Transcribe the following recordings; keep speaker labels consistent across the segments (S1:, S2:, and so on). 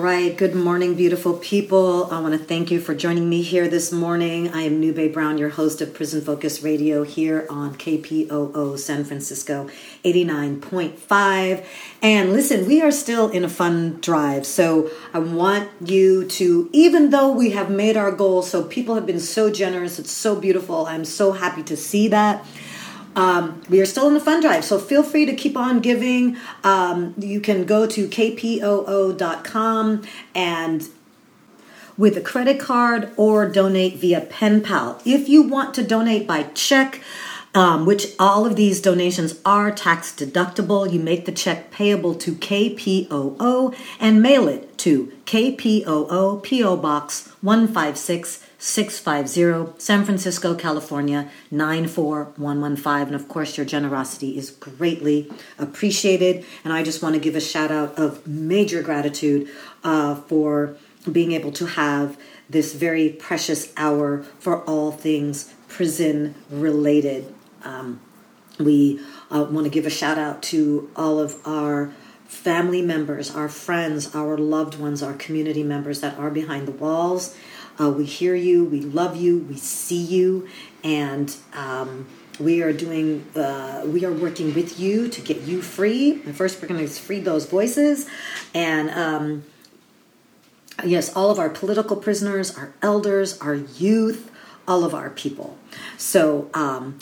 S1: right. Good morning, beautiful people. I want to thank you for joining me here this morning. I am Nube Brown, your host of Prison Focus Radio here on KPOO San Francisco 89.5. And listen, we are still in a fun drive. So I want you to, even though we have made our goal, so people have been so generous, it's so beautiful. I'm so happy to see that. Um, we are still in the fund drive, so feel free to keep on giving. Um, you can go to kpoo.com and with a credit card or donate via PayPal. If you want to donate by check, um, which all of these donations are tax deductible, you make the check payable to KPOO and mail it to KPOO PO Box 156 650 San Francisco, California 94115. And of course, your generosity is greatly appreciated. And I just want to give a shout out of major gratitude uh, for being able to have this very precious hour for all things prison related. Um, we uh, want to give a shout out to all of our family members, our friends, our loved ones, our community members that are behind the walls. Uh, we hear you, we love you, we see you, and um, we are doing, uh, we are working with you to get you free. And first, we're going to free those voices. And um, yes, all of our political prisoners, our elders, our youth, all of our people. So, um,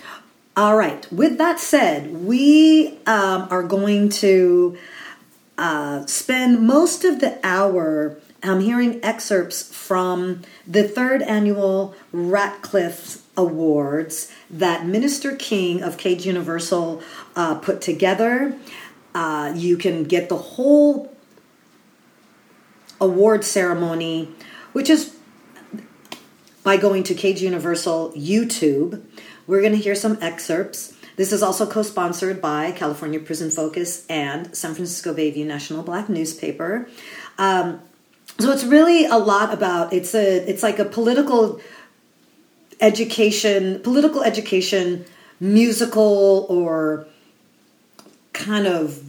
S1: all right, with that said, we um, are going to uh, spend most of the hour um, hearing excerpts from the third annual Ratcliffe Awards that Minister King of Cage Universal uh, put together. Uh, you can get the whole award ceremony, which is by going to Cage Universal YouTube. We're going to hear some excerpts. This is also co sponsored by California Prison Focus and San Francisco Bayview National Black Newspaper. Um, so it's really a lot about it's a it's like a political education political education musical or kind of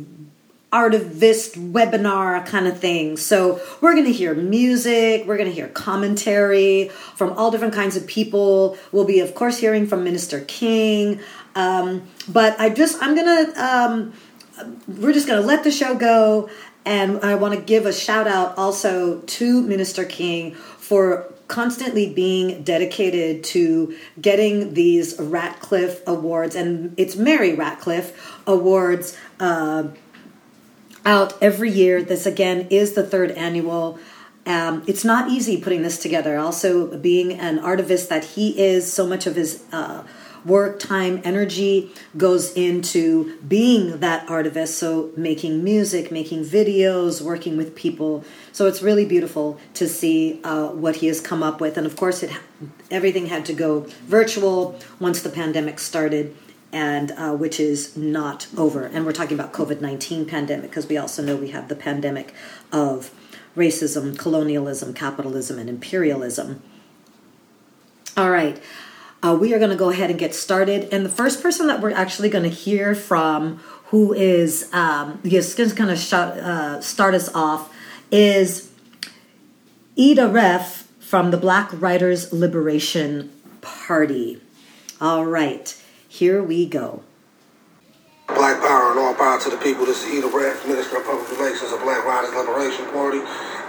S1: artivist webinar kind of thing. So we're going to hear music, we're going to hear commentary from all different kinds of people. We'll be, of course, hearing from Minister King. Um, but I just, I'm going to, um, we're just going to let the show go. And I want to give a shout out also to Minister King for constantly being dedicated to getting these Ratcliffe Awards, and it's Mary Ratcliffe Awards. Uh, out every year. This again is the third annual. Um, it's not easy putting this together. Also, being an artivist that he is, so much of his uh, work, time, energy goes into being that artivist. So, making music, making videos, working with people. So, it's really beautiful to see uh, what he has come up with. And of course, it everything had to go virtual once the pandemic started and uh, which is not over. And we're talking about COVID nineteen pandemic because we also know we have the pandemic of racism, colonialism, capitalism, and imperialism. All right, uh, we are going to go ahead and get started. And the first person that we're actually going to hear from, who is um, just going to uh, start us off, is Ida Ref from the Black Riders Liberation Party. All right. Here we go.
S2: Black power and all power to the people. This is Ida Ref, Minister of Public Relations of Black Riders Liberation Party,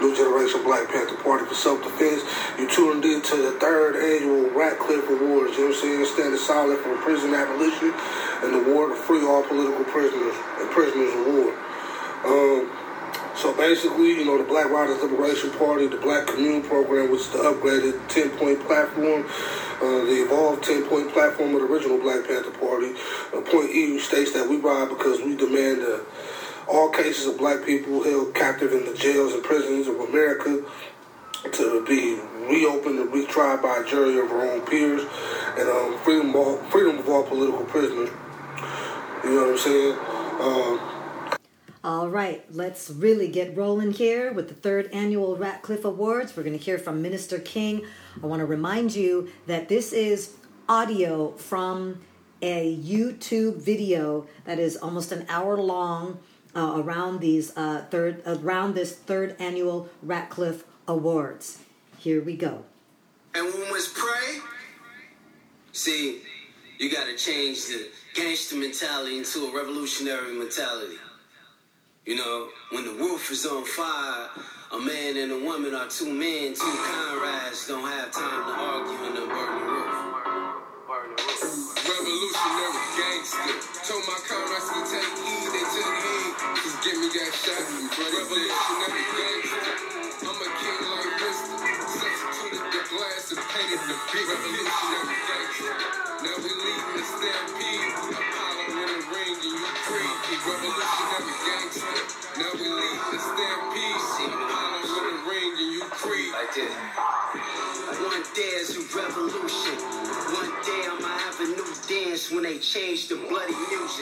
S2: New Generation Black Panther Party for Self-Defense. You tuned in to the third annual Ratcliffe Awards. You know what I'm saying? Standing solid for prison abolition and the war to free all political prisoners and prisoners award. Um, so basically, you know, the Black Riders Liberation Party, the Black Commune Program, which is the upgraded 10-point platform, uh, the evolved 10-point platform of the original Black Panther Party. Uh, point E states that we ride because we demand uh, all cases of black people held captive in the jails and prisons of America to be reopened and retried by a jury of our own peers and um, freedom, of all, freedom of all political prisoners. You know what I'm saying? Um,
S1: all right, let's really get rolling here with the third annual Ratcliffe Awards. We're going to hear from Minister King. I want to remind you that this is audio from a YouTube video that is almost an hour long uh, around these uh, third around this third annual Ratcliffe Awards. Here we go.
S3: And we must pray. See, you got to change the gangster mentality into a revolutionary mentality. You know, when the roof is on fire, a man and a woman are two men, two comrades don't have time to argue the burning roof.
S4: Revolutionary gangster. Told my comrades to take heed, they took heed. Just give me that shot, revolutionary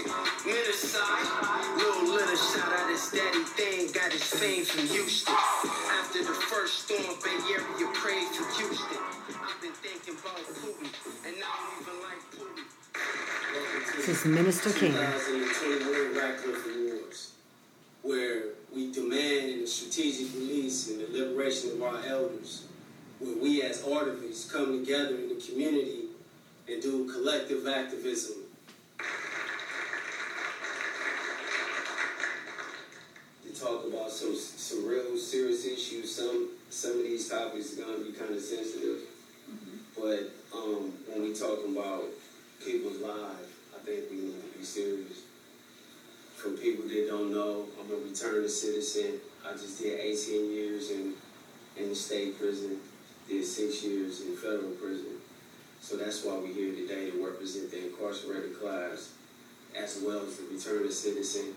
S3: music. Minnesota, little little shout out his daddy thing, got his fame from Houston. After the first storm, Bay Area prayed for Houston. I've been thinking about Putin, and now we
S1: This is Minister King.
S3: 2021 Radcliffe Awards, where we demand the strategic release and the liberation of our elders, where we as artivists come together in the community and do collective activism. Talk about some some real serious issues. Some some of these topics are gonna be kind of sensitive, but um, when we talking about people's lives, I think we need to be serious. For people that don't know, I'm a returned citizen. I just did 18 years in in the state prison, did six years in federal prison. So that's why we're here today to represent the incarcerated class, as well as the returned citizen,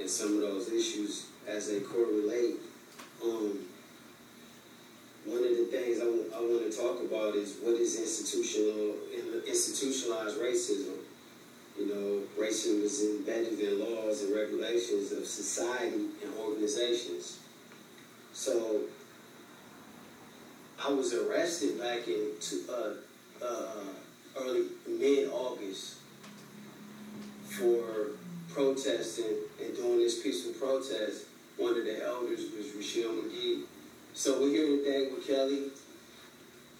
S3: and some of those issues as they correlate. Um, one of the things I, want to talk about is what is institutional institutionalized racism. You know, racism is embedded in laws and regulations of society and organizations. So, I was arrested back in uh, uh, early mid August protesting and doing this peaceful protest. One of the elders was Ruchell Magee. So we're here today with Kelly.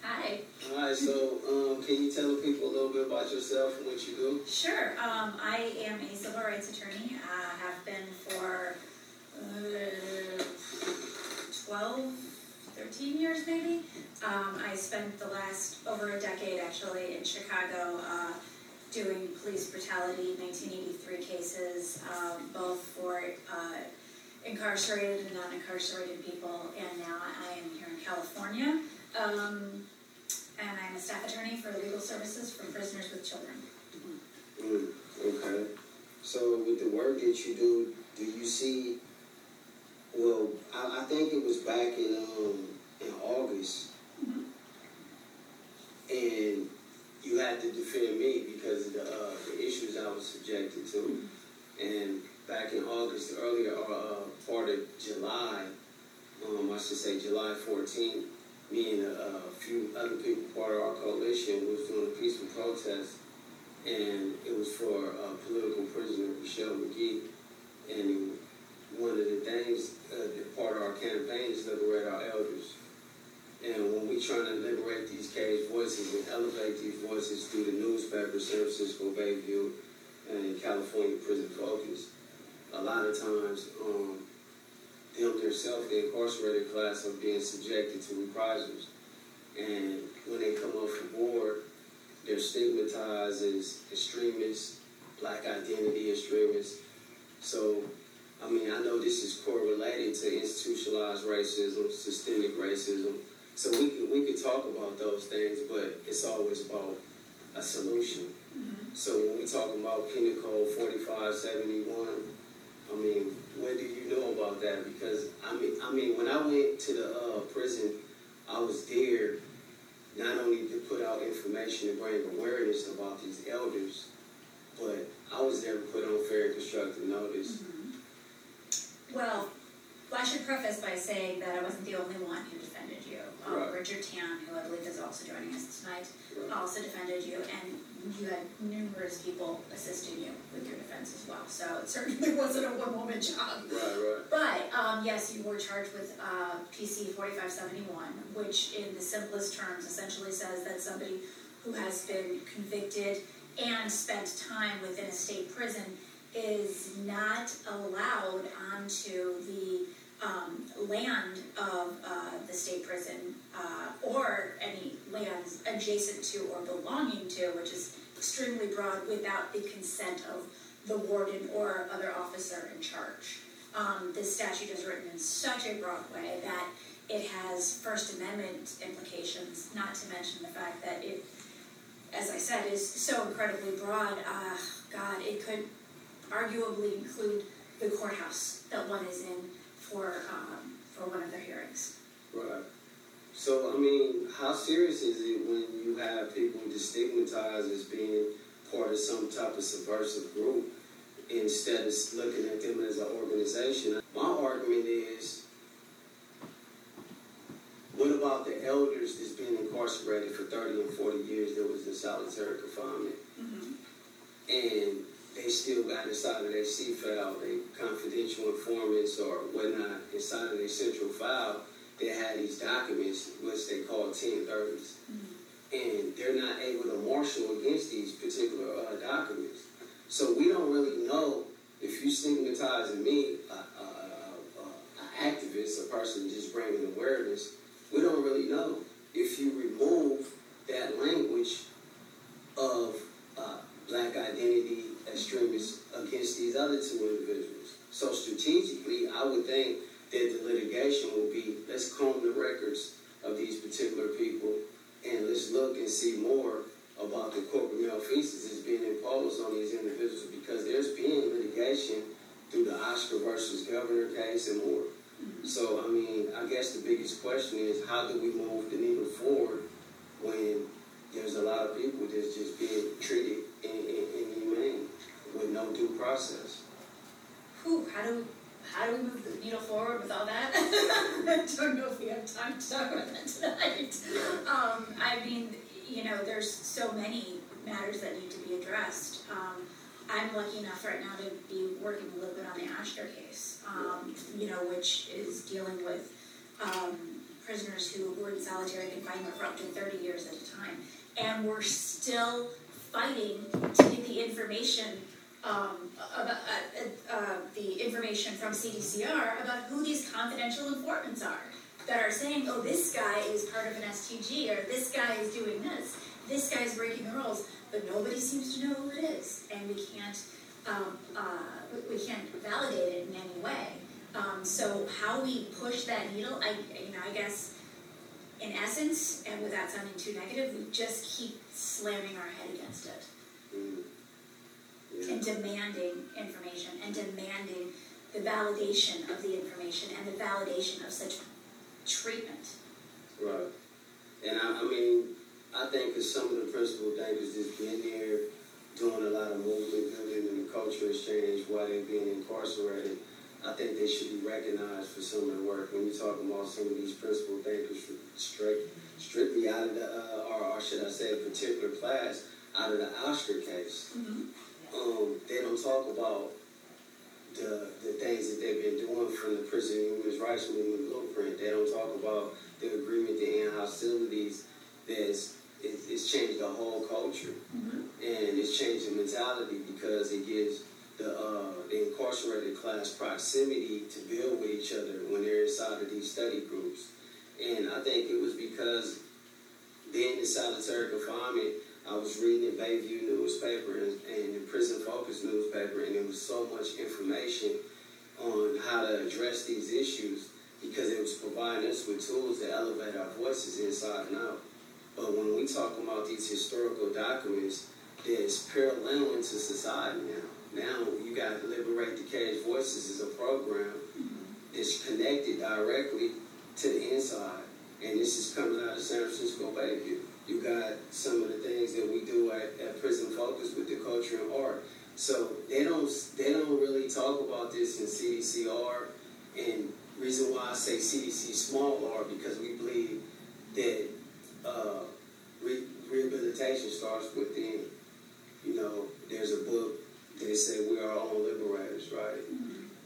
S5: Hi.
S3: All right, so um, can you tell the people a little bit about yourself and what you do?
S5: Sure. Um, I am a civil rights attorney. I have been for uh, 12, 13 years maybe. Um, I spent the last over a decade actually in Chicago uh, doing police brutality 1983 cases, um, both for uh, incarcerated and non-incarcerated people, and now I am here in California. Um, and I'm a staff attorney for legal services for prisoners with children.
S3: Mm, okay. So with the work that you do, do you see? Well, I, I think it was back in um, in August, and you had to defend me because of the, uh, the issues I was subjected to, and back in August, earlier uh, part of July, um, I should say July 14th, me and a, a few other people, part of our coalition, was doing a peaceful protest, and it was for uh, political prisoner Ruchell Magee. And one of the things, uh, part of our campaign is liberate our elders. And when we trying to liberate these caged voices and elevate these voices through the newspaper, San Francisco Bayview, and California Prison Focus, a lot of times um, them themselves, the incarcerated class, are being subjected to reprisals. And when they come off the board, they're stigmatized as extremists, black identity extremists. So, I mean, I know this is correlated to institutionalized racism, systemic racism. So we could, we could talk about those things, but it's always about a solution. So when we talk about Penal Code 4571, I mean, what do you know about that? Because I mean, I mean, when I went to the uh, prison, I was there not only to put out information and bring awareness about these elders, but I was there to put on fair and constructive notice.
S5: Well, I should preface by saying that I wasn't the only one who defended. Um, Richard Tan, who I believe is also joining us tonight, also defended you, and you had numerous people assisting you with your defense as well. So it certainly wasn't a one-woman job.
S3: Right, right.
S5: But um, yes, you were charged with uh, PC 4571, which, in the simplest terms, essentially says that somebody who has been convicted and spent time within a state prison is not allowed onto the um, land of uh, the state prison uh, or any lands adjacent to or belonging to, which is extremely broad, without the consent of the warden or other officer in charge. Um, this statute is written in such a broad way that it has First Amendment implications, not to mention the fact that it, as I said, is so incredibly broad. Uh, God, it could arguably include the courthouse that one is in for um, for one of their hearings.
S3: Right. So, I mean, how serious is it when you have people just stigmatized as being part of some type of subversive group instead of looking at them as an organization? My argument is what about the elders that's been incarcerated for 30 and 40 years that was in solitary confinement? and they still got inside of their C file, they confidential informants or whatnot inside of their central file that had these documents, which they call 1030s. And they're not able to marshal against these particular uh, documents. So we don't really know if you stigmatizing me, uh, uh, uh, an activist, a person just bringing awareness, we don't really know if you remove that language of uh, black identity extremists against these other two individuals. So strategically, I would think that the litigation will be let's comb the records of these particular people and let's look and see more about the corporate malfeasance that's being imposed on these individuals because there's been litigation through the Ashker versus Governor case and more. Mm-hmm. So, I mean, I guess the biggest question is how do we move the needle forward when there's a lot of people that's just being treated in, in, inhumane with no due process?
S5: Whew, how do we, how do we move the needle forward with all that? I don't know if we have time to talk about that tonight. Um, I mean, you know, there's so many matters that need to be addressed. Um, I'm lucky enough right now to be working a little bit on the Ashker case, um, you know, which is dealing with um, prisoners who were in solitary confinement for up to 30 years at a time. And we're still fighting to get the information um, about uh, uh, the information from CDCR about who these confidential informants are that are saying, oh, this guy is part of an STG or this guy is doing this, this guy is breaking the rules, but nobody seems to know who it is, and we can't um, uh, we we can't validate it in any way. Um, so how we push that needle, I you know I guess in essence, and without sounding too negative, we just keep slamming our head against it and demanding information and demanding the validation of the information and the validation of such treatment.
S3: Right. And I, I mean, I think that some of the principal thinkers just been there doing a lot of movement building and culture exchange while they're being incarcerated. I think they should be recognized for some of the work. When you talk about some of these principal thinkers straight, strictly out of the, uh, or, or should I say, a particular class, out of the Ashker case, um, they don't talk about the, the things that they've been doing from the prison human rights movement blueprint. They don't talk about the agreement to end hostilities that's it, it's changed the whole culture and it's changed the mentality because it gives the uh, the incarcerated class proximity to build with each other when they're inside of these study groups. And I think it was because being in solitary confinement, I was reading the Bayview newspaper and, and the Prison Focus newspaper, and there was so much information on how to address these issues because it was providing us with tools to elevate our voices inside and out. But when we talk about these historical documents, there's paralleling to society now. Now you got Liberate the Cage Voices is a program that's connected directly to the inside, and this is coming out of San Francisco Bayview. You got some of the things that we do at, at Prison Focus with the culture and art. So they don't they don't really talk about this in CDCR, and reason why I say CDC small R because we believe that uh, re- rehabilitation starts within. You know, there's a book that say we are our own liberators, right?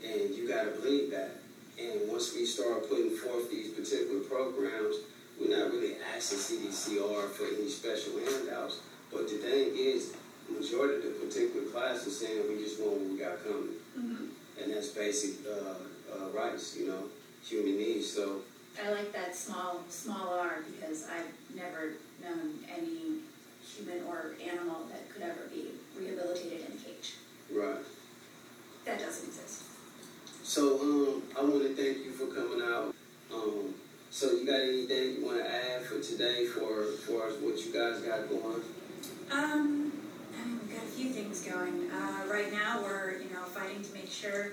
S3: And you got to believe that. And once we start putting forth these particular programs, we're not really asking CDCR for any special handouts. But the thing is, the majority of the particular class is saying we just want what we got coming. And that's basic uh, uh, rights, you know, human needs. So,
S5: I like that small small r because I've never known any human or animal that could ever be rehabilitated in a cage.
S3: Right.
S5: That doesn't exist.
S3: So, um, I want to thank you for coming out. Um, so, you got anything you want to add for today for, for what you guys got going?
S5: Um, I mean, we've got a few things going. Uh, right now, we're you know fighting to make sure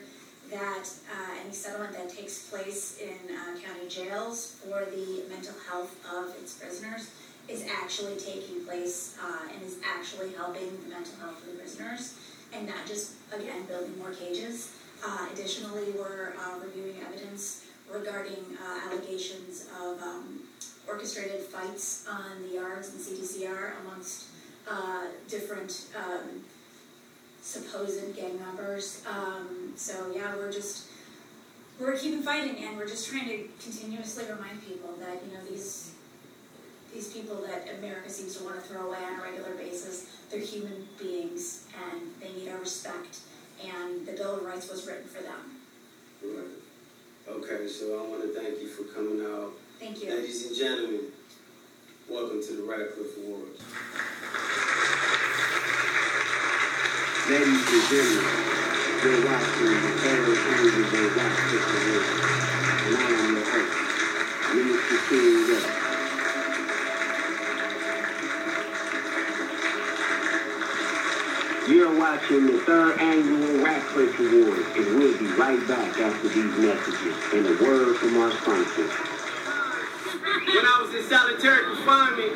S5: that uh, any settlement that takes place in uh, county jails for the mental health of its prisoners is actually taking place uh, and is actually helping the mental health of the prisoners, and not just again building more cages. Uh, additionally, we're uh, reviewing evidence regarding uh, allegations of um, orchestrated fights on the yards and CDCR amongst uh, different um, supposed gang members. Um, so yeah, we're just we're keeping fighting, and we're just trying to continuously remind people that you know these these people that America seems to want to throw away on a regular basis, they're human beings, and they need our respect. And the Bill of Rights was written for them.
S3: Right. Okay, so I want to thank you for coming out.
S5: Thank you.
S3: Ladies and gentlemen, welcome to the Radcliffe Awards.
S6: Ladies and gentlemen, you're watching the third annual Radcliffe Awards, You're the third annual Radcliffe Awards, and we'll be right back after these messages and a word from our sponsors.
S7: When I was in solitary confinement,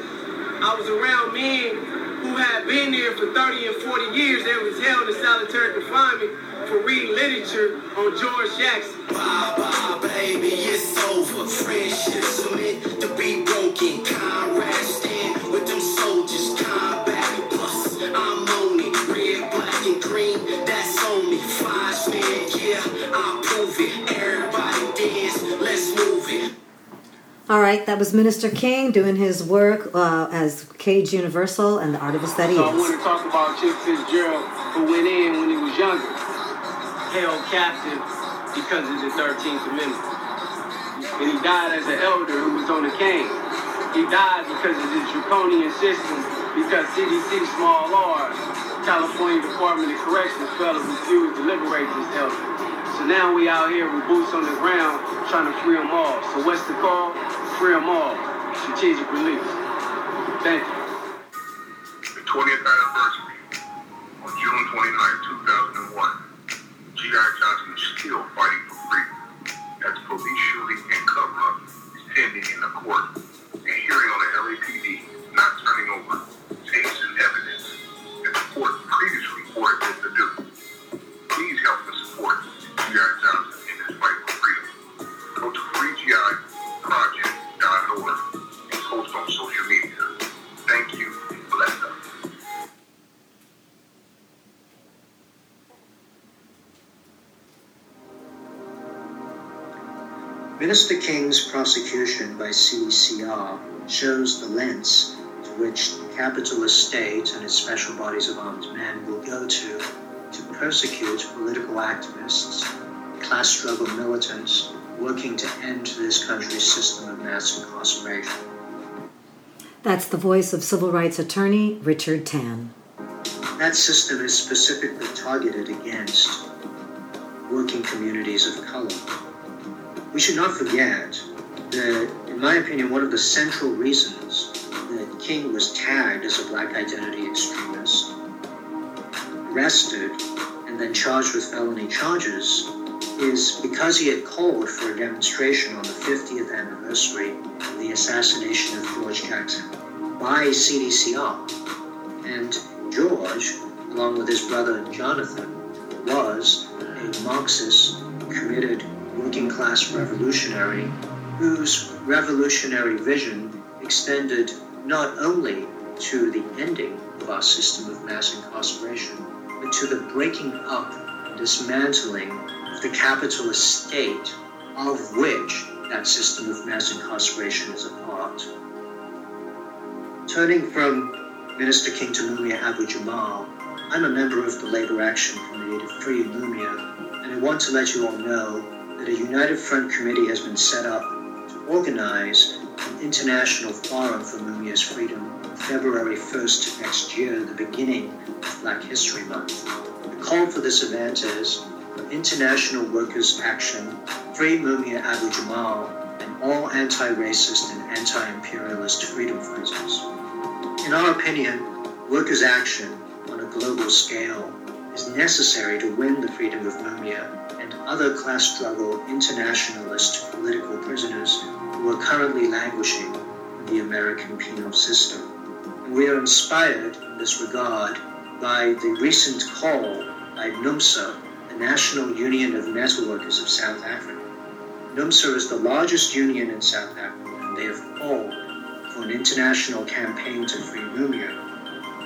S7: I was around men who had been there for 30 and 40 years. They was held in solitary confinement for reading literature on George Jackson.
S3: Bye bye, baby, it's over. Friendships are meant to be broken. Conrad
S1: All right, that was Minister King doing his work uh, as Cage Universal and the artist that he
S7: So I want to talk about Chick Fitzgerald, who went in when he was younger, held captive because of the 13th Amendment. And he died as an elder who was on the cane. He died because of the draconian system, because CDC small r, California Department of Corrections, fell and refused to liberate this elder. So now we out here with boots on the ground trying to free them all. So what's the call? Free them all. Strategic release. Thank you.
S8: the 20th anniversary on June 29, 2001, G.I. Johnson is still fighting for freedom as police shooting and cover-up is pending in the court. A hearing on the LAPD not turning over tapes and evidence that the court previously ordered them to do. Please help and support G.I. Johnson in his fight for freedom. Go to freegiproject.org and post on social media. Thank you and bless us.
S6: Minister King's prosecution by CCR shows the lengths to which the capitalist state and its special bodies of armed men will go to to persecute political activists, class struggle militants working to end this country's system of mass incarceration.
S1: That's the voice of civil rights attorney Richard Tan.
S6: That system is specifically targeted against working communities of color. We should not forget that, in my opinion, one of the central reasons that King was tagged as a black identity extremist, arrested, and then charged with felony charges is because he had called for a demonstration on the 50th anniversary of the assassination of George Jackson by CDCR. And George, along with his brother Jonathan, was a Marxist, committed working class revolutionary whose revolutionary vision extended not only to the ending of our system of mass incarceration, but to the breaking up and dismantling of the capitalist state of which that system of mass incarceration is a part. Turning from Minister King to Mumia Abu Jamal, I'm a member of the Labor Action Committee to free Mumia, and I want to let you all know that a United Front Committee has been set up organize an international forum for Mumia's freedom February 1st next year, the beginning of Black History Month. The call for this event is international workers' action, free Mumia Abu Jamal, and all anti-racist and anti-imperialist freedom fighters. In our opinion, workers' action on a global scale is necessary to win the freedom of Mumia and other class struggle internationalist political prisoners who are currently languishing in the American penal system. And we are inspired in this regard by the recent call by NUMSA, the National Union of Metalworkers of South Africa. NUMSA is the largest union in South Africa, and they have called for an international campaign to free Mumia.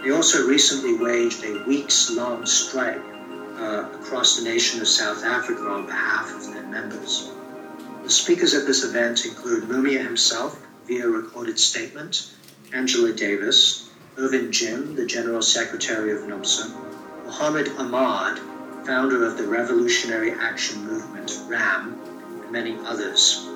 S6: They also recently waged a weeks long strike uh, across the nation of South Africa on behalf of their members. The speakers at this event include Mumia himself via recorded statement, Angela Davis, Irvin Jim, the General Secretary of NUMSA, Muhammad Ahmad, founder of the Revolutionary Action Movement, RAM, and many others.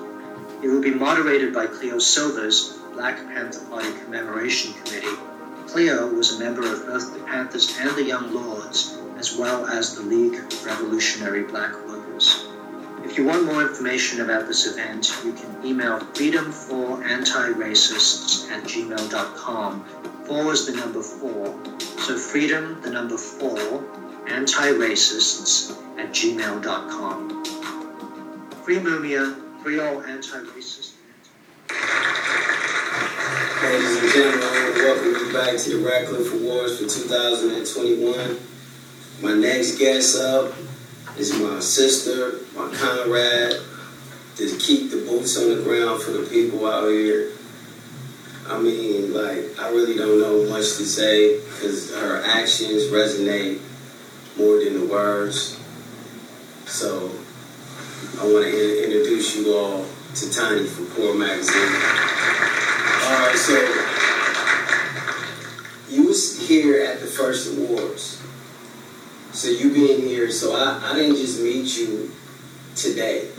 S6: It will be moderated by Cleo Silvers, Black Panther Party Commemoration Committee. Cleo was a member of both the Panthers and the Young Lords, as well as the League of Revolutionary Black Workers. If you want more information about this event, you can email freedomforantiracists at gmail.com. Four is the number four. So freedom, the number four, anti-racists at gmail.com. Free Mumia, free all anti-racists.
S3: Ladies and gentlemen, welcome you back to the Radcliffe Awards for 2021. My next guest up is my sister, my comrade, to keep the boots on the ground for the people out here. I mean, like, I really don't know much to say because her actions resonate more than the words. So, I want to in- introduce you all to Tiny from Poor Magazine. All right, so you was here at the first awards. So you being here, so I, I didn't just meet you today.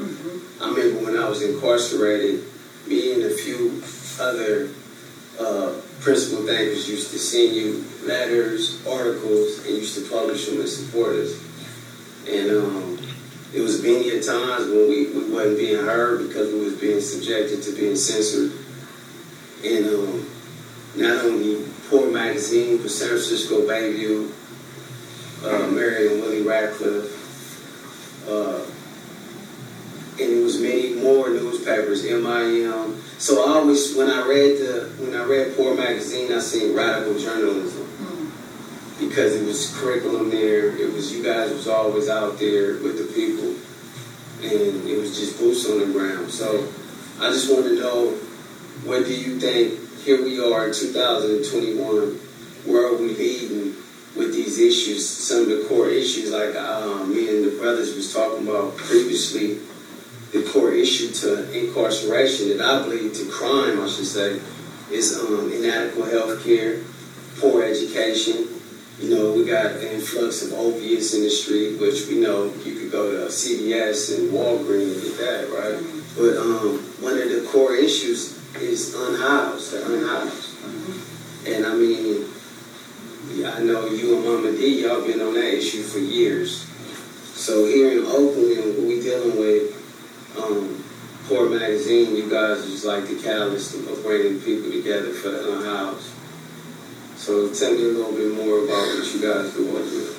S3: I remember when I was incarcerated, me and a few other uh, principal thinkers used to send you letters, articles, and used to publish them and support us. And um, it was many a times when we, we wasn't being heard because we was being subjected to being censored. And um, not only Poor Magazine, but San Francisco Bayview, uh, Mary and Willie Radcliffe, uh, and it was many more newspapers, MIM. So I always, when I read the, when I read Poor Magazine, I seen radical journalism because it was curriculum there. It was you guys was always out there with the people, and it was just boots on the ground. So I just wanted to know, what do you think? Here we are in 2021. Where are we leading with these issues? Some of the core issues, like uh, me and the brothers was talking about previously, the core issue to incarceration that I believe to crime, I should say, is um, inadequate health care, poor education. You know, we got an influx of opiates in the street, which we know you could go to CVS and Walgreens and get that, right? But um, one of the core issues is unhoused, the unhoused. And I mean, I know you and Mama D, y'all been on that issue for years. So here in Oakland, we dealing with, um, Poor Magazine, you guys is like the catalyst of bringing people together for the unhoused. So tell me a little bit more about what you guys do. You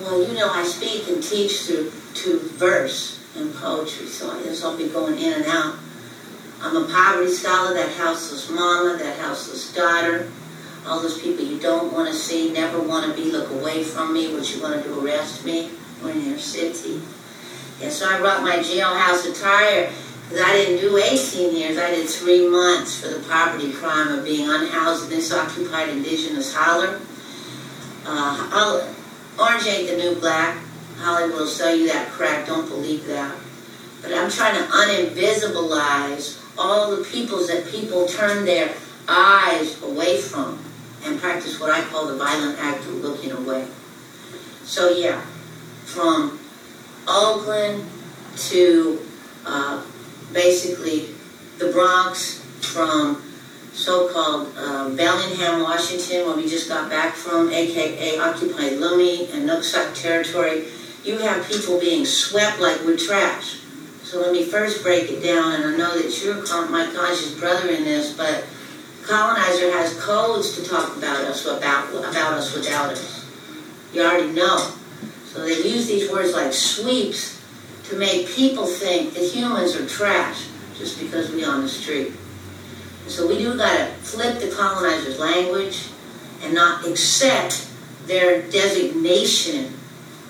S9: Well, you know, I speak and teach through, to verse and poetry, so I guess I'll be going in and out. I'm a poverty scholar, that houseless mama, that houseless daughter, all those people you don't want to see, never want to be, look away from me, what you want to do, arrest me, we're in your city. Yeah, so I brought my jailhouse attire because I didn't do 18 years. I did three months for the poverty crime of being unhoused in this occupied indigenous holler. Uh, orange ain't the new black. Hollywood will sell you that crack. Don't believe that. But I'm trying to uninvisibilize all the peoples that people turn their eyes away from and practice what I call the violent act of looking away. So yeah, from Oakland to uh, basically the Bronx, from so-called uh, Bellingham, Washington, where we just got back from, aka occupied Lummi and Nooksack territory, you have people being swept like we're trash. So let me first break it down, and I know that you're my conscious brother in this, but colonizer has codes to talk about us about about us without us. You already know. So they use these words like sweeps to make people think that humans are trash just because we on the street. So we do gotta flip the colonizer's language and not accept their designation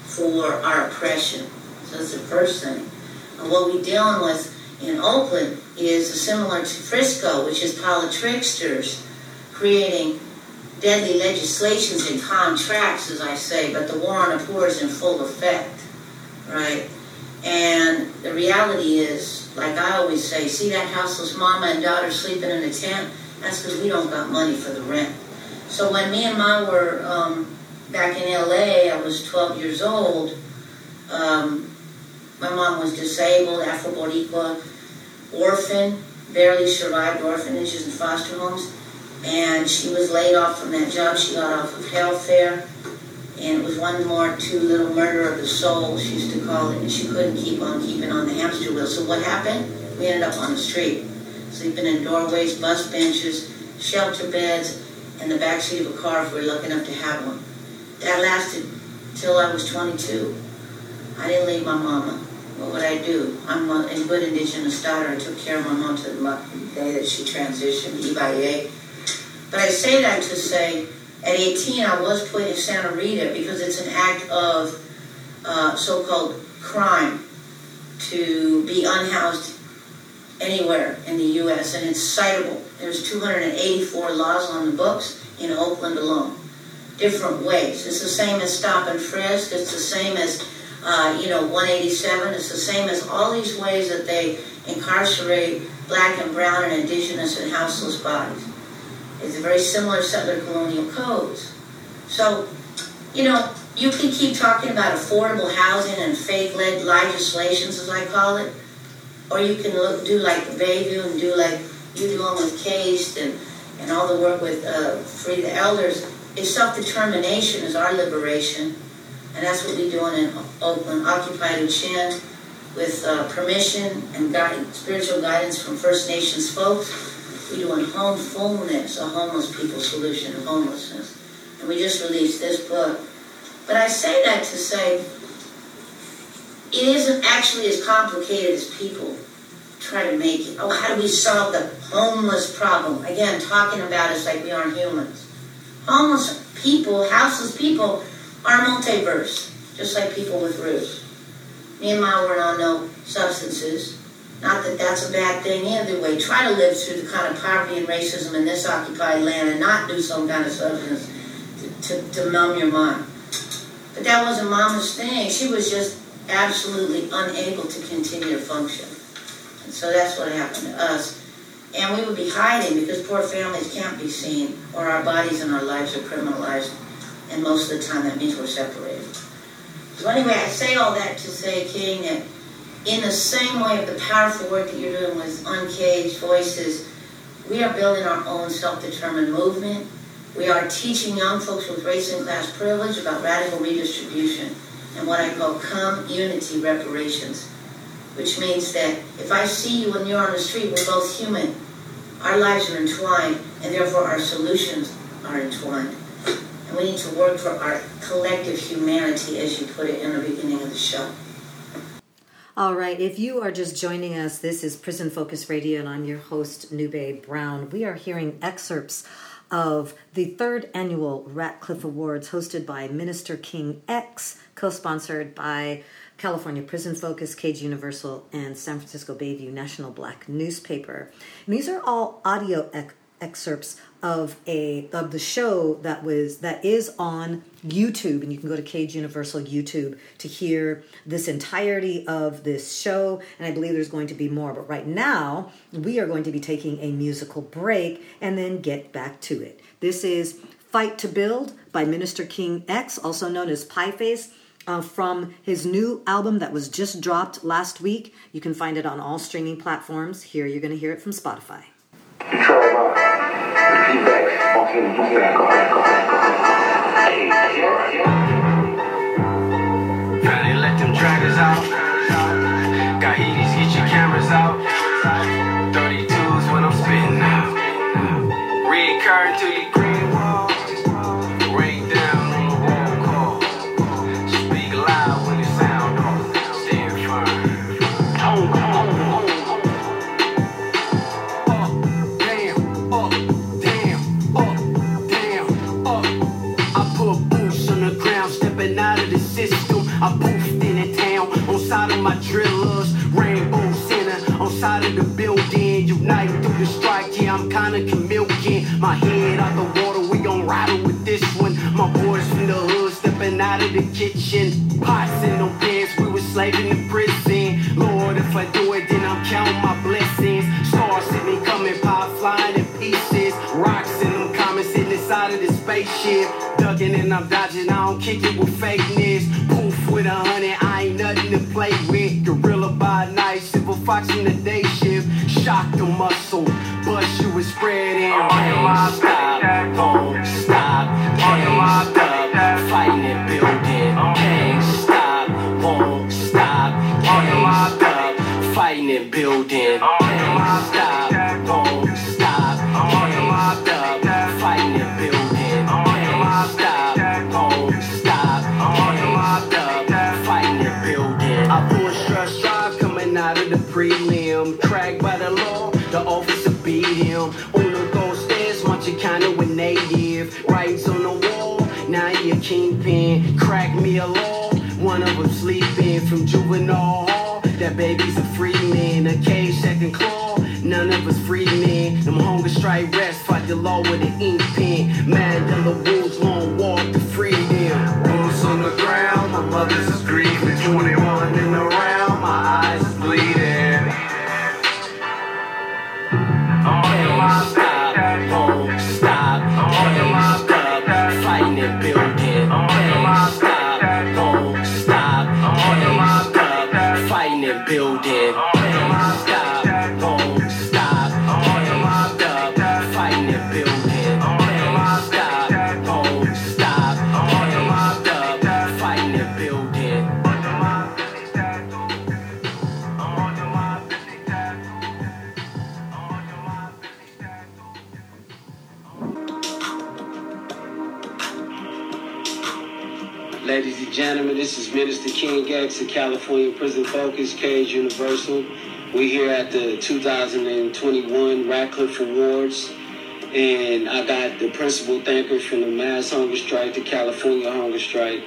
S9: for our oppression. So that's the first thing. And what we're dealing with in Oakland is similar to Frisco, which is politricksters creating deadly legislations and contracts, as I say, but the war on the poor is in full effect, right? And the reality is, like I always say, see that houseless mama and daughter sleeping in a tent? That's because we don't got money for the rent. So when me and mom were um, back in LA, I was 12 years old. Um, my mom was disabled, Afro Boricua, orphan, barely survived orphanages and foster homes. And she was laid off from that job. She got off of welfare and it was one more too little murder of the soul, she used to call it, and she couldn't keep on keeping on the hamster wheel. So what happened? We ended up on the street, sleeping in doorways, bus benches, shelter beds, in the back seat of a car if we were lucky enough to have one. That lasted till I was 22. I didn't leave my mama. What would I do? I'm a, good indigenous daughter. I took care of my mom to the day that she transitioned, E by A. But I say that to say at 18, I was put in Santa Rita because it's an act of uh, so-called crime to be unhoused anywhere in the U.S. and it's citable. There's 284 laws on the books in Oakland alone, different ways. It's the same as stop and frisk. It's the same as uh, you know 187. It's the same as all these ways that they incarcerate black and brown and indigenous and houseless bodies. It's a very similar settler colonial codes. So, you know, you can keep talking about affordable housing and fake-led legislations, as I call it, or you can look, do like Bayview and do like you doing with CASE and, and all the work with uh, Free the Elders. Is self-determination is our liberation, and that's what we're doing in Oakland. Occupy Huchiun with uh, permission and guide, spiritual guidance from First Nations folks we're doing homefulness, a homeless people solution to homelessness. And we just released this book. But I say that to say it isn't actually as complicated as people try to make it. Oh, how do we solve the homeless problem? Again, talking about us like we aren't humans. Homeless people, houseless people, are multiverse, just like people with roofs. Me and Ma were on no substances. Not that that's a bad thing either way. Try to live through the kind of poverty and racism in this occupied land and not do some kind of substance to, to, to numb your mind. But that wasn't Mama's thing. She was just absolutely unable to continue to function. And so that's what happened to us. And we would be hiding because poor families can't be seen, or our bodies and our lives are criminalized. And most of the time that means we're separated. So anyway, I say all that to say, King, that in the same way of the powerful work that you're doing with Uncaged Voices, we are building our own self-determined movement. We are teaching young folks with race and class privilege about radical redistribution and what I call community reparations, which means that if I see you when you're on the street, we're both human. Our lives are entwined, and therefore our solutions are entwined. And we need to work for our collective humanity, as you put it in the beginning of the show.
S1: All right, if you are just joining us, this is Prison Focus Radio, and I'm your host, Nube Brown. We are hearing excerpts of the third annual Ratcliffe Awards hosted by Minister King X, co sponsored by California Prison Focus, Cage Universal, and San Francisco Bayview National Black Newspaper. And these are all audio excerpts of a of the show that was that is on YouTube and you can go to Cage Universal YouTube to hear this entirety of this show and I believe there's going to be more but right now we are going to be taking a musical break and then get back to it. This is Fight to Build by Minister King X also known as Pie Face uh, from his new album that was just dropped last week. You can find it on all streaming platforms. Here you're going to hear it from Spotify.
S7: Finally let them dragons out.
S10: System. I poofed in the town on side of
S3: the building. Unite through the strike, yeah, I'm kinda chameleon. My head out the water, we gon' rattle with this one. My boys from the hood stepping out of the kitchen. Pots in them pants, we was slaving in prison. Lord, if I do it, then I'm counting my blessings. Stars see me coming, pie flying in pieces. Rocks in them comments in the side of the spaceship. Ducking and I'm dodging, I don't kick it with fakeness. Poof with a hundred, I ain't nothing to play with. Gorilla by night, silver fox in the day shift. Shock the muscle, bust you with spread and can't stop, won't stop, can't stop. Fighting and building, can't stop, won't stop, can't stop. Fighting and building, can't stop, from juvenile hall. That baby's a free man, a cage second claw. None of us free men. Them hunger strike rest, fight the law with an ink pen. Mandela rules, long walk to freedom. Rules on the ground, my mother's is grieving.
S11: Minister King X of California Prison Focus, Cage Universal. We here at the 2021 Ratcliffe Awards, and I got the principal thinker from the Mass Hunger Strike, the California Hunger Strike,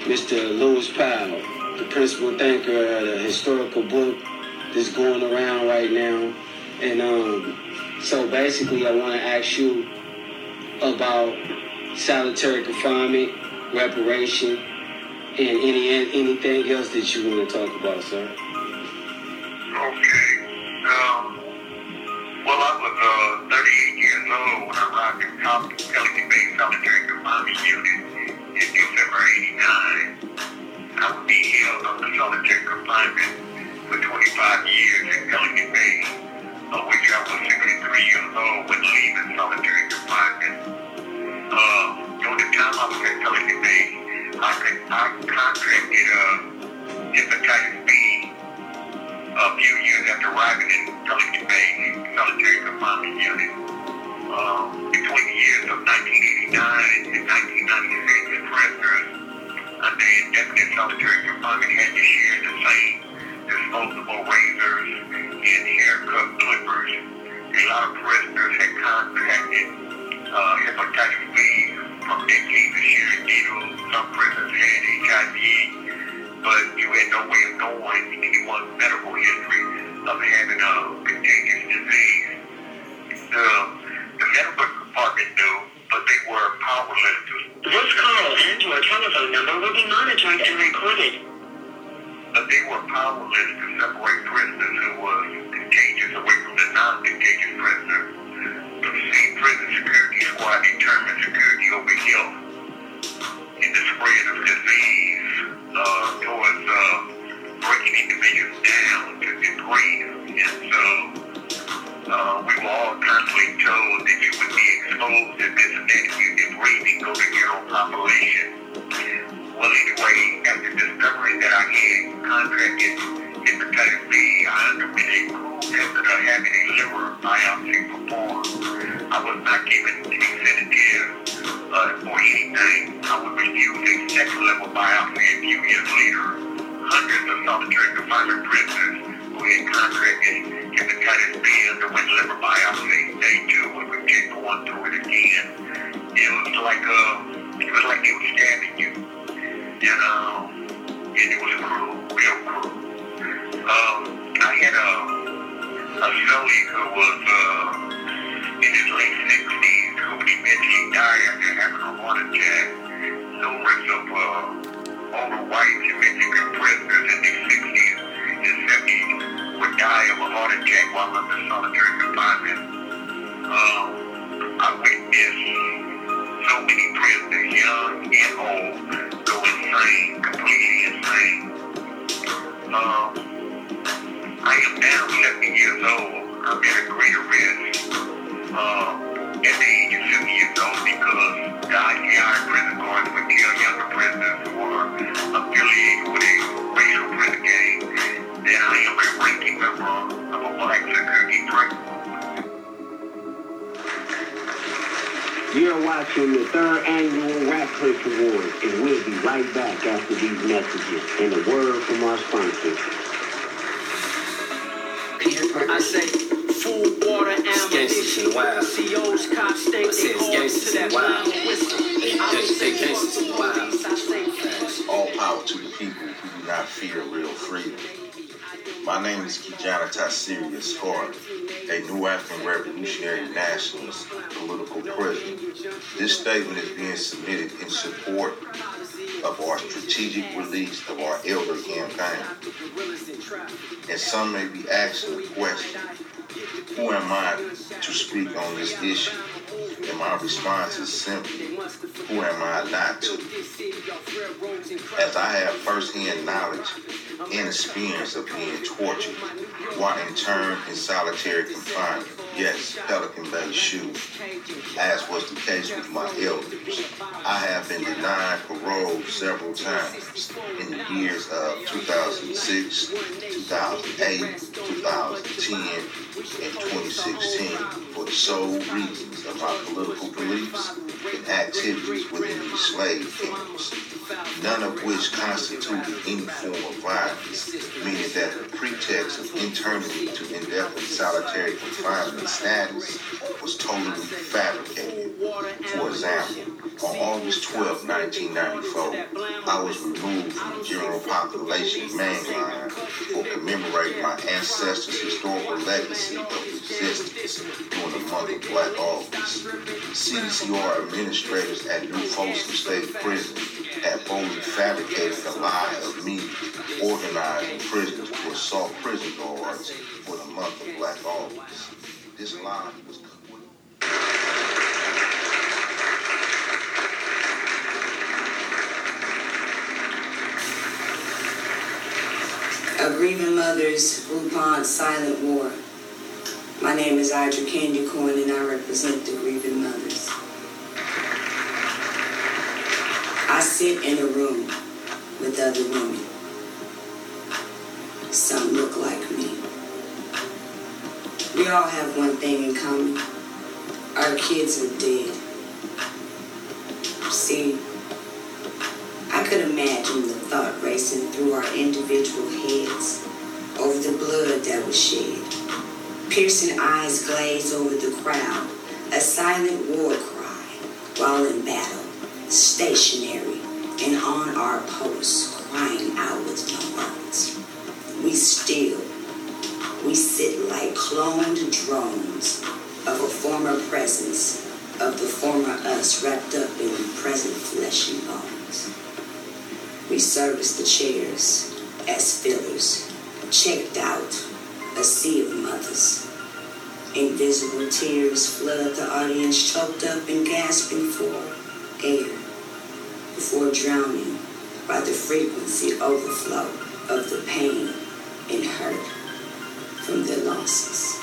S11: Mr. Lewis Powell, the principal thinker of the historical book that's going around right now. And um, so basically, I want to ask you about solitary confinement, reparation, and any anything else that you want to talk about, sir.
S8: Okay. Um, well, I was uh, 38 years old when I arrived at Top Pelican Bay Solitary Confinement Unit in December 89. I would be held under solitary confinement for 25 years in Pelican Bay, of which I was 63 years old when leaving solitary confinement. Uh, during the time I was at Pelican Bay, I, could, I contracted uh, hepatitis B a few years after arriving in Pelican Bay Solitary Confinement Unit. Um, between the years of 1989 and 1996, prisoners under indefinite solitary confinement had to share the same disposable razors and haircut clippers. A lot of prisoners had contracted uh, hepatitis B from decades of sharing needles. Some prisoners had HIV but you had no way of knowing anyone's medical history of having a contagious disease. The, the medical department knew, but they were powerless to.
S12: This call and your telephone number will be monitored and recorded.
S8: But they were powerless to separate prisoners who was contagious away from the non-contagious prisoners. Prison security squad determined security over health in the spread of disease uh, towards uh, breaking individuals down to degrade. And so uh, we were all constantly told that you would be exposed to this and if you degrade and go to your population. Well, anyway, after discovering that I had contracted hepatitis B, I underwent a biopsy a few years later. Hundreds of solitary confinement prisoners who had contracted hepatitis B underwent liver biopsy. They too would reject going through it again. It was like uh, it was like they were stabbing you, you know, and it was cruel, real cruel. Um, I had a a Sully who was uh, in his late 60s who eventually died after having a heart attack. Numerous of uh, older white Mexican prisoners in their 60s and 70s would die of a heart attack while under solitary confinement. Um, I witnessed so many prisoners, young and old, go insane, completely insane. Um, I am now 70 years old. I'm at a greater risk uh, at the age of 70 years old because the ICI prison guards would kill younger prisoners who are affiliated with a racial prison gang. Then I am a ranking member of a black security prison.
S13: You're watching the third annual Ratcliffe Awards, and we'll be right back after these messages and a word from our sponsors.
S10: I say food, water, ammunition. COs, cops, state, they call to that loud whistle. I
S14: gangsters wild. All power to the people who do not fear real freedom. My name is Kijana Tashiri Askari, a New African Revolutionary Nationalist political prisoner. This statement is being submitted in support of our strategic release of our elder campaign. And some may be asking the question, who am I to speak on this issue? And my response is simply, who am I not to? As I have firsthand knowledge and experience of being tortured while interned in solitary confinement, yes, Pelican Bay shoe, as was the case with my elders. I have been denied parole several times in the years of 2006, 2008, 2010, and 2016 for the sole reasons of my political beliefs and activities within these slave camps, none of which constituted any form of violence, meaning that the pretext of interning me to indefinite solitary confinement status was totally fabricated. For example, on August 12, 1994, I was removed from the general population mainline for commemorating my ancestors' historical legacy of existence during the month of Black August. CDCR administrators at New Folsom State Prison had boldly fabricated a lie of me organizing prisoners to assault prison guards for the month of Black August. This lie was
S15: A Grieving Mothers Groupon Silent War. My name is Audra Candy Cohen and I represent the Grieving Mothers. I sit in a room with other women. Some look like me. We all have one thing in common. Our kids are dead. See, I could imagine racing through our individual heads over the blood that was shed. Piercing eyes glaze over the crowd, a silent war cry while in battle, stationary and on our posts, crying out with no words. We still, we sit like cloned drones of a former presence, of the former us wrapped up in present flesh and bones. We serviced the chairs as fillers, checked out, a sea of mothers. Invisible tears flood the audience, choked up and gasping for air, before drowning by the frequency overflow of the pain and hurt from their losses.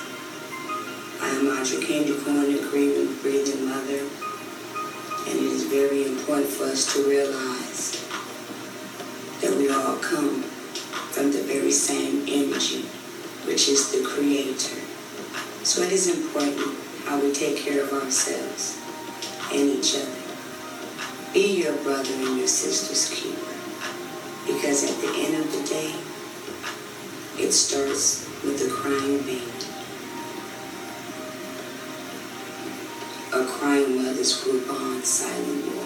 S15: I am Audra Corn, a grieving, breathing mother, and it is very important for us to realize that we all come from the very same energy, which is the Creator. So it is important how we take care of ourselves and each other. Be your brother and your sister's keeper. Because at the end of the day, it starts with a crying baby. A crying mother's group on silent war.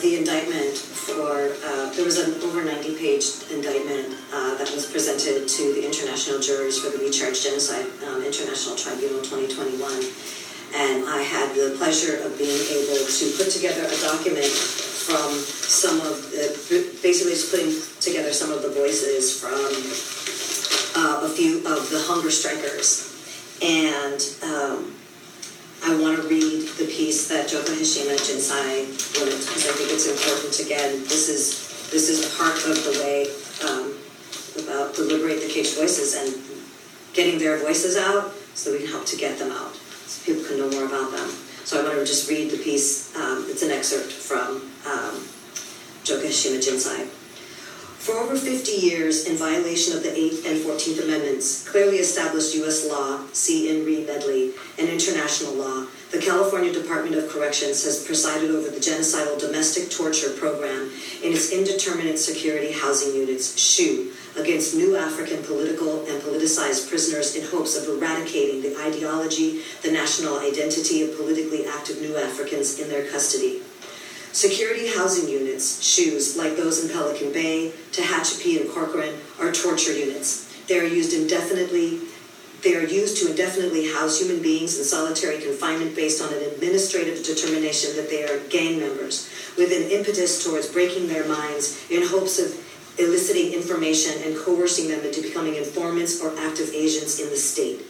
S1: The indictment for, uh, there was an over 90 page indictment uh, that was presented to the international jurors for the We Charge Genocide um, International Tribunal 2021. And I had the pleasure of being able to put together a document from some of, the, basically just putting together some of the voices from uh, a few of the hunger strikers. And um, I want to read the piece that Joka Hashima Jinsai wrote because I think it's important. Again, this is this is part of the way um, about to liberate the caged voices and getting their voices out so we can help to get them out so people can know more about them. So I want to just read the piece. Um, it's an excerpt from um, Jinsai. For over 50 years, in violation of the 8th and 14th Amendments, clearly established U.S. law, see in Medley, and international law, the California Department of Corrections has presided over the genocidal domestic torture program in its indeterminate security housing units, SHU, against new African political and politicized prisoners in hopes of eradicating the ideology, the national identity of politically active new Africans in their custody. Security housing units, shoes, like those in Pelican Bay, Tehachapi, and Corcoran, are torture units. They are used indefinitely. They are used to indefinitely house human beings in solitary confinement based on an administrative determination that they are gang members, with an impetus towards breaking their minds in hopes of eliciting information and coercing them into becoming informants or active agents in the state.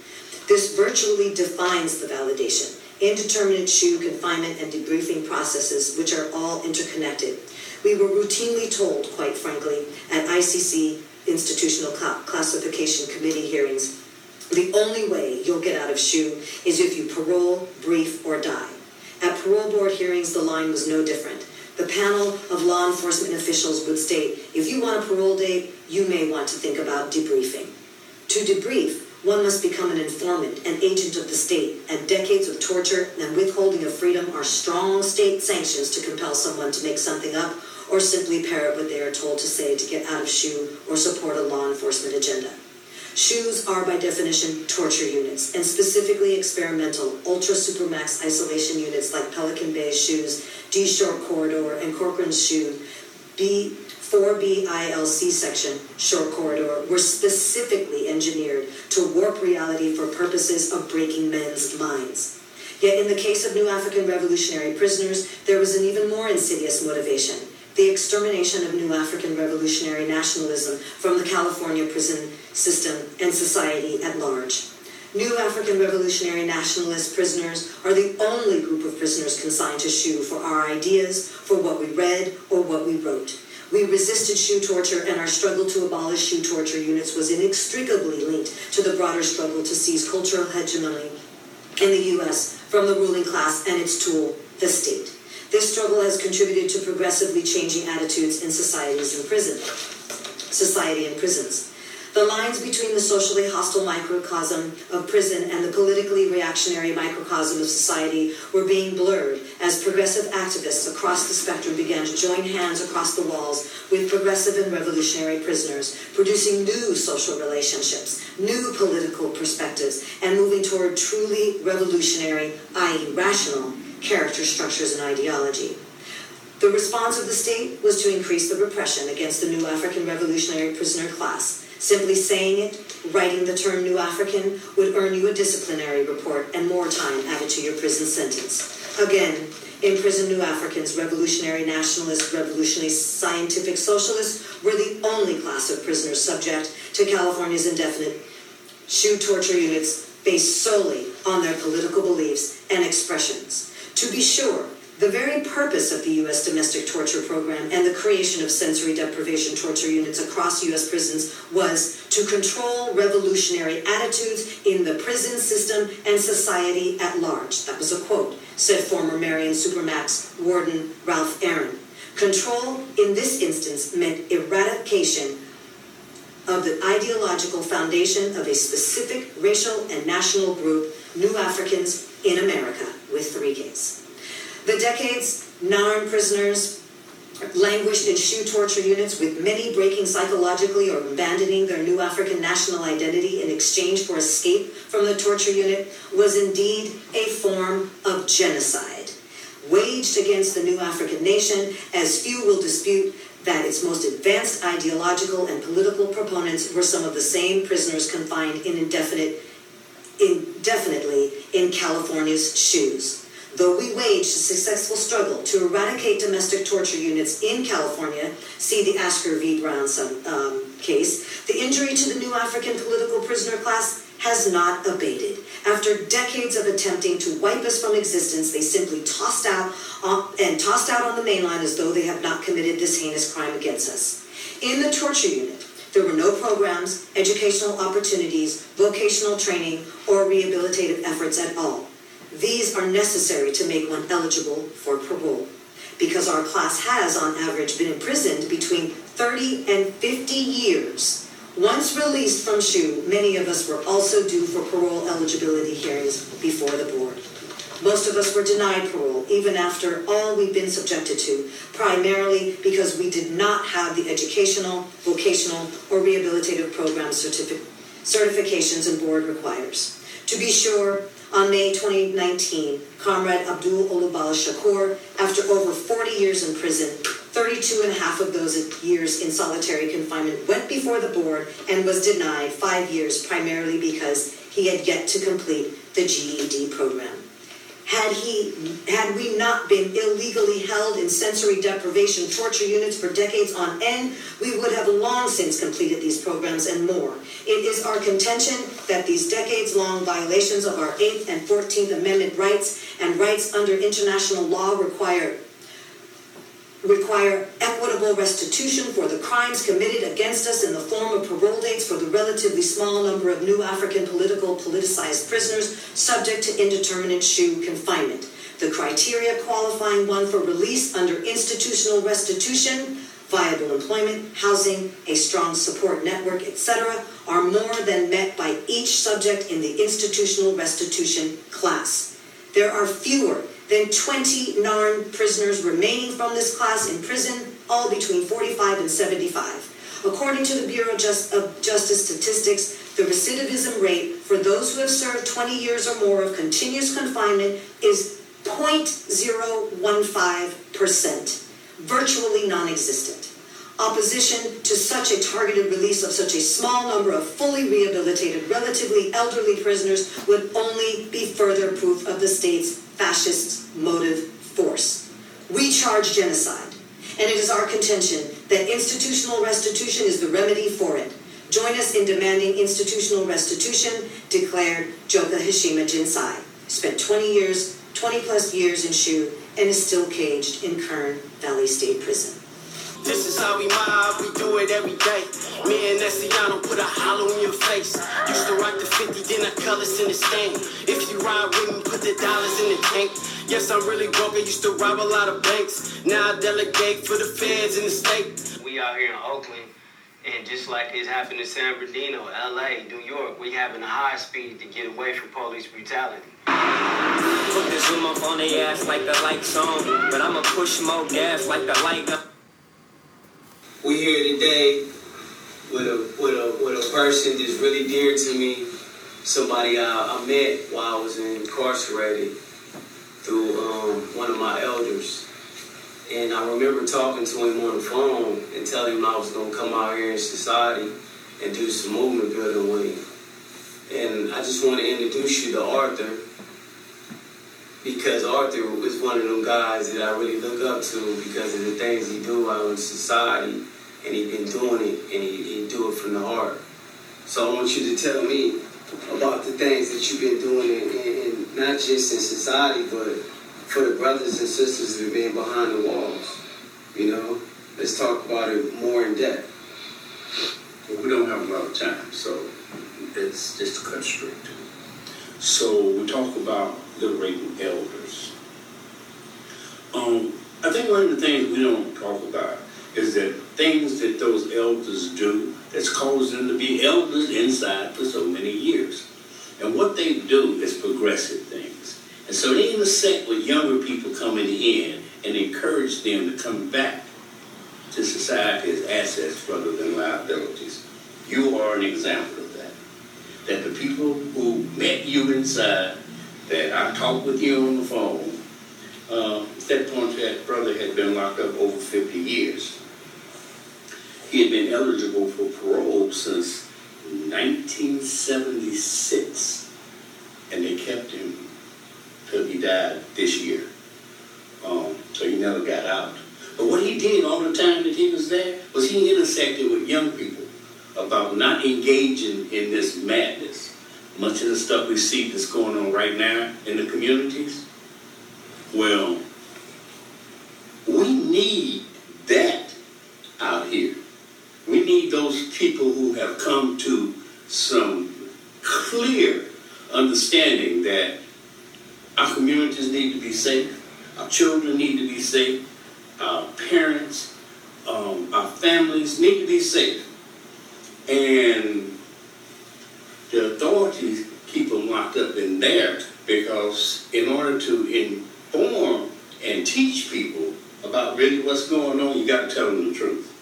S1: This virtually defines the validation indeterminate shoe confinement and debriefing processes, which are all interconnected. We were routinely told, quite frankly, at ICC Institutional Classification Committee hearings, the only way you'll get out of shoe is if you parole, brief, or die. At parole board hearings, the line was no different. The panel of law enforcement officials would state, if you want a parole date, you may want to think about debriefing. To debrief, one must become an informant, an agent of the state, and decades of torture and withholding of freedom are strong state sanctions to compel someone to make something up or simply parrot what they are told to say to get out of shoe or support a law enforcement agenda. Shoes are by definition torture units, and specifically experimental ultra supermax isolation units like Pelican Bay shoes, D Shore Corridor, and Corcoran's shoe B 4B ILC section, short corridor, were specifically engineered to warp reality for purposes of breaking men's minds. Yet in the case of new African revolutionary prisoners, there was an even more insidious motivation the extermination of new African revolutionary nationalism from the California prison system and society at large. New African revolutionary nationalist prisoners are the only group of prisoners consigned to SHU for our ideas, for what we read, or what we wrote. We resisted shoe torture, and our struggle to abolish shoe torture units was inextricably linked to the broader struggle to seize cultural hegemony in the U.S. from the ruling class and its tool, the state. This struggle has contributed to progressively changing attitudes in societies in prison, society and prisons. The lines between the socially hostile microcosm of prison and the politically reactionary microcosm of society were being blurred as progressive activists across the spectrum began to join hands across the walls with progressive and revolutionary prisoners, producing new social relationships, new political perspectives, and moving toward truly revolutionary, i.e., rational, character structures and ideology. The response of the state was to increase the repression against the new African revolutionary prisoner class Simply saying it, writing the term New African, would earn you a disciplinary report and more time added to your prison sentence. Again, in prison, New Africans, revolutionary nationalists, revolutionary scientific socialists were the only class of prisoners subject to California's indefinite shoe torture units based solely on their political beliefs and expressions. To be sure, the very purpose of the U.S. domestic torture program and the creation of sensory deprivation torture units across U.S. prisons was to control revolutionary attitudes in the prison system and society at large. That was a quote, said former Marion Supermax warden Ralph Aron. Control in this instance meant eradication of the ideological foundation of a specific racial and national group, New Africans in America, with three Ks. The decades, non-armed prisoners languished in shoe torture units with many breaking psychologically or abandoning their new African national identity in exchange for escape from the torture unit was indeed a form of genocide. waged against the new African nation, as few will dispute that its most advanced ideological and political proponents were some of the same prisoners confined in indefinite, indefinitely in California's shoes. Though we waged a successful struggle to eradicate domestic torture units in California, see the Ashker v. Brown um, case, the injury to the new African political prisoner class has not abated. After decades of attempting to wipe us from existence, they simply tossed out on, and tossed out on the mainline as though they have not committed this heinous crime against us. In the torture unit, there were no programs, educational opportunities, vocational training, or rehabilitative efforts at all. These are necessary to make one eligible for parole because our class has, on average, been imprisoned between 30 and 50 years. Once released from SHU, many of us were also due for parole eligibility hearings before the board. Most of us were denied parole, even after all we've been subjected to, primarily because we did not have the educational, vocational, or rehabilitative program certific- certifications and board requires. To be sure, on May 2019, Comrade Abdul Olugbala Shakur, after over 40 years in prison, 32 and a half of those years in solitary confinement, went before the board and was denied five years primarily because he had yet to complete the GED program. Had he had we not been illegally held in sensory deprivation torture units for decades on end, we would have long since completed these programs and more. It is our contention that these decades-long violations of our 8th and 14th Amendment rights and rights under international law require require equitable restitution for the crimes committed against us in the form of parole dates for the relatively small number of new African political politicized prisoners subject to indeterminate SHU confinement. The criteria qualifying one for release under institutional restitution, viable employment, housing, a strong support network, etc., are more than met by each subject in the institutional restitution class. There are fewer than 20 NARN prisoners remaining from this class in prison, all between 45 and 75. According to the Bureau of Justice Statistics, the recidivism rate for those who have served 20 years or more of continuous confinement is 0.015%, virtually non existent. Opposition to such a targeted release of such a small number of fully rehabilitated, relatively elderly prisoners would only be further proof of the state's fascist motive force. We charge genocide, and it is our contention that institutional restitution is the remedy for it. Join us in demanding institutional restitution, declared Joka Hashima Jinsai. Spent 20 years, 20 plus years in SHU, and is still caged in Kern Valley State Prison.
S7: This is how we mob, we do it every day. Me and Essiano put a hollow in your face. Used to rock the 50, then I colors in the stain. If you ride with me, put the dollars in the tank. Yes, I'm really broke, I used to rob a lot of banks. Now I delegate for the feds in the state.
S3: We out here in Oakland, and just like it's happened in San Bernardino, LA, New York, we having a high speed to get away from police brutality.
S7: Put the zoom up on their ass like the lights on. But I'ma push more gas like the light up.
S3: We here today with a with a with a person that's really dear to me, somebody I, I met while I was incarcerated through um, one of my elders. And I remember talking to him on the phone and telling him I was gonna come out here in society and do some movement building with him. And I just want to introduce you to Arthur because Arthur is one of them guys that I really look up to because of the things he do out in society and he been doing it, and he, he do it from the heart. So I want you to tell me about the things that you've been doing, and, in, in not just in society, but for the brothers and sisters that have been behind the walls. You know, let's talk about it more in depth.
S16: Well, we don't have a lot of time, so it's just cut straight to it. So we talk about liberating elders. Um, I think one of the things we don't talk about is that things that those elders do that's caused them to be elders inside for so many years. And what they do is progressive things. And so they intersect with younger people coming in and encourage them to come back to society as assets rather than liabilities. You are an example of that. That the people who met you inside, that I talked with you on the phone, uh, at that point, that brother had been locked up over 50 years. He had been eligible for parole since 1976, and they kept him till he died this year. Um, so he never got out. But what he did all the time that he was there was he intersected with young people about not engaging in this madness. Much of the stuff we see that's going on right now in the communities. Well, we need that out here. We need those people who have come to some clear understanding that our communities need to be safe, our children need to be safe, our parents, um, our families need to be safe. And the authorities keep them locked up in there because in order to inform and teach people about really what's going on, you got to tell them the truth.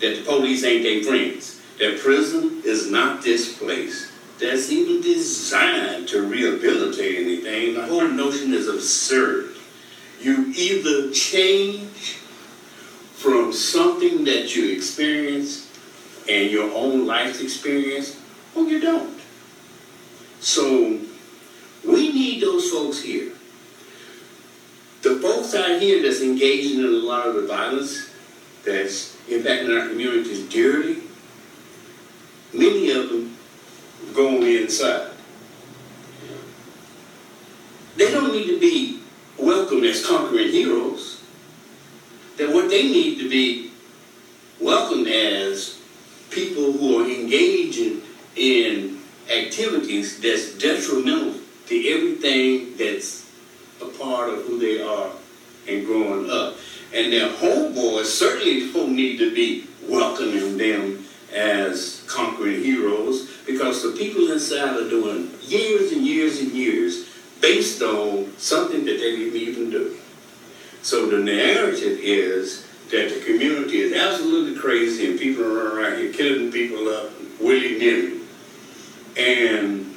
S16: That the police ain't their friends. That prison is not this place that's even designed to rehabilitate anything. The whole notion is absurd. You either change from something that you experience and your own life experience, or you don't. So we need those folks here. The folks out here that's engaging in a lot of the violence that's impacting our communities dearly, many of them go on the inside. They don't need to be welcomed as conquering heroes. That what they need to be welcomed as people who are engaging in activities that's detrimental to everything that's a part of who they are and growing up. And their homeboys certainly don't need to be welcoming them as conquering heroes because the people inside are doing years and years and years based on something that they didn't even do. So the narrative is that the community is absolutely crazy and people are around here killing people up willy-nilly. And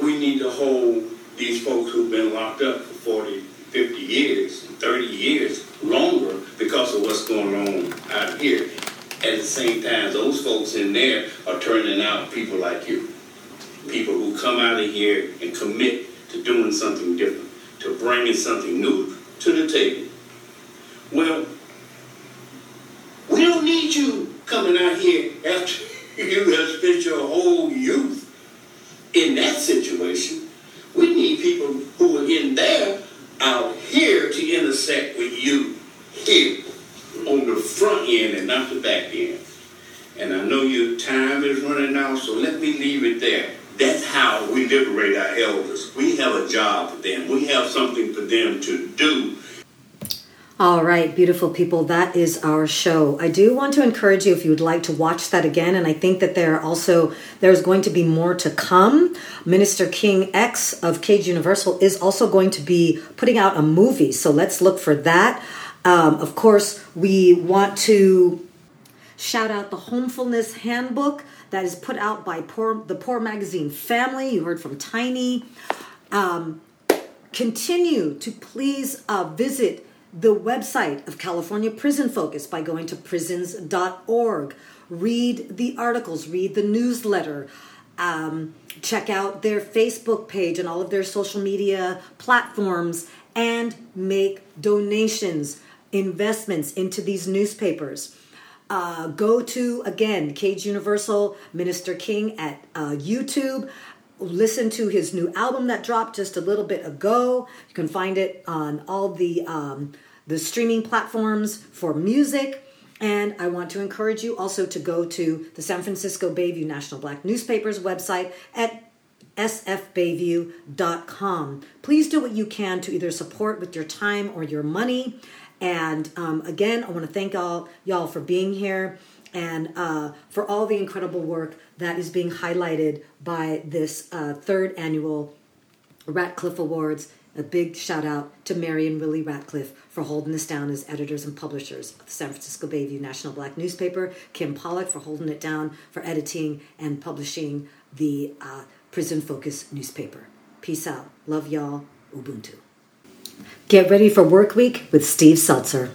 S16: we need to hold these folks who've been locked up for 40, 50 years, 30 years longer because of what's going on out here. At the same time, those folks in there are turning out people like you. People who come out of here and commit to doing something different, to bringing something new to the table. Well, we don't need you coming out here after you have spent your whole youth in that situation. We need people who are in there out here to intersect with you here on the front end and not the back end. And I know your time is running out, so let me leave it there. That's how we liberate our elders. We have a job for them. We have something for them to do.
S1: All right, beautiful people, that is our show. I do want to encourage you if you would like to watch that again, and I think that there also there's going to be more to come. Minister King X of Cage Universal is also going to be putting out a movie, so let's look for that. Um, of course, we want to shout out the Homefulness Handbook that is put out by Poor, the Poor Magazine family. You heard from Tiny. Um, continue to please uh, visit the website of California Prison Focus by going to prisons.org. Read the articles, read the newsletter, um, check out their Facebook page and all of their social media platforms, and make donations, investments into these newspapers. Uh, go to, again, Cage Universal, Minister King at uh, YouTube listen to his new album that dropped just a little bit ago. You can find it on all the um, the streaming platforms for music. And I want to encourage you also to go to the San Francisco Bayview National Black Newspapers website at sfbayview.com. Please do what you can to either support with your time or your money. And um, again, I want to thank all y'all for being here and uh, for all the incredible work that is being highlighted by this uh, third annual Ratcliffe Awards. A big shout out to Mary and Willie Ratcliffe for holding this down as editors and publishers of the San Francisco Bayview National Black Newspaper, Kim Pollock for holding it down for editing and publishing the uh, Prison Focus newspaper. Peace out. Love y'all. Ubuntu. Get ready for work week with Steve Zeltzer.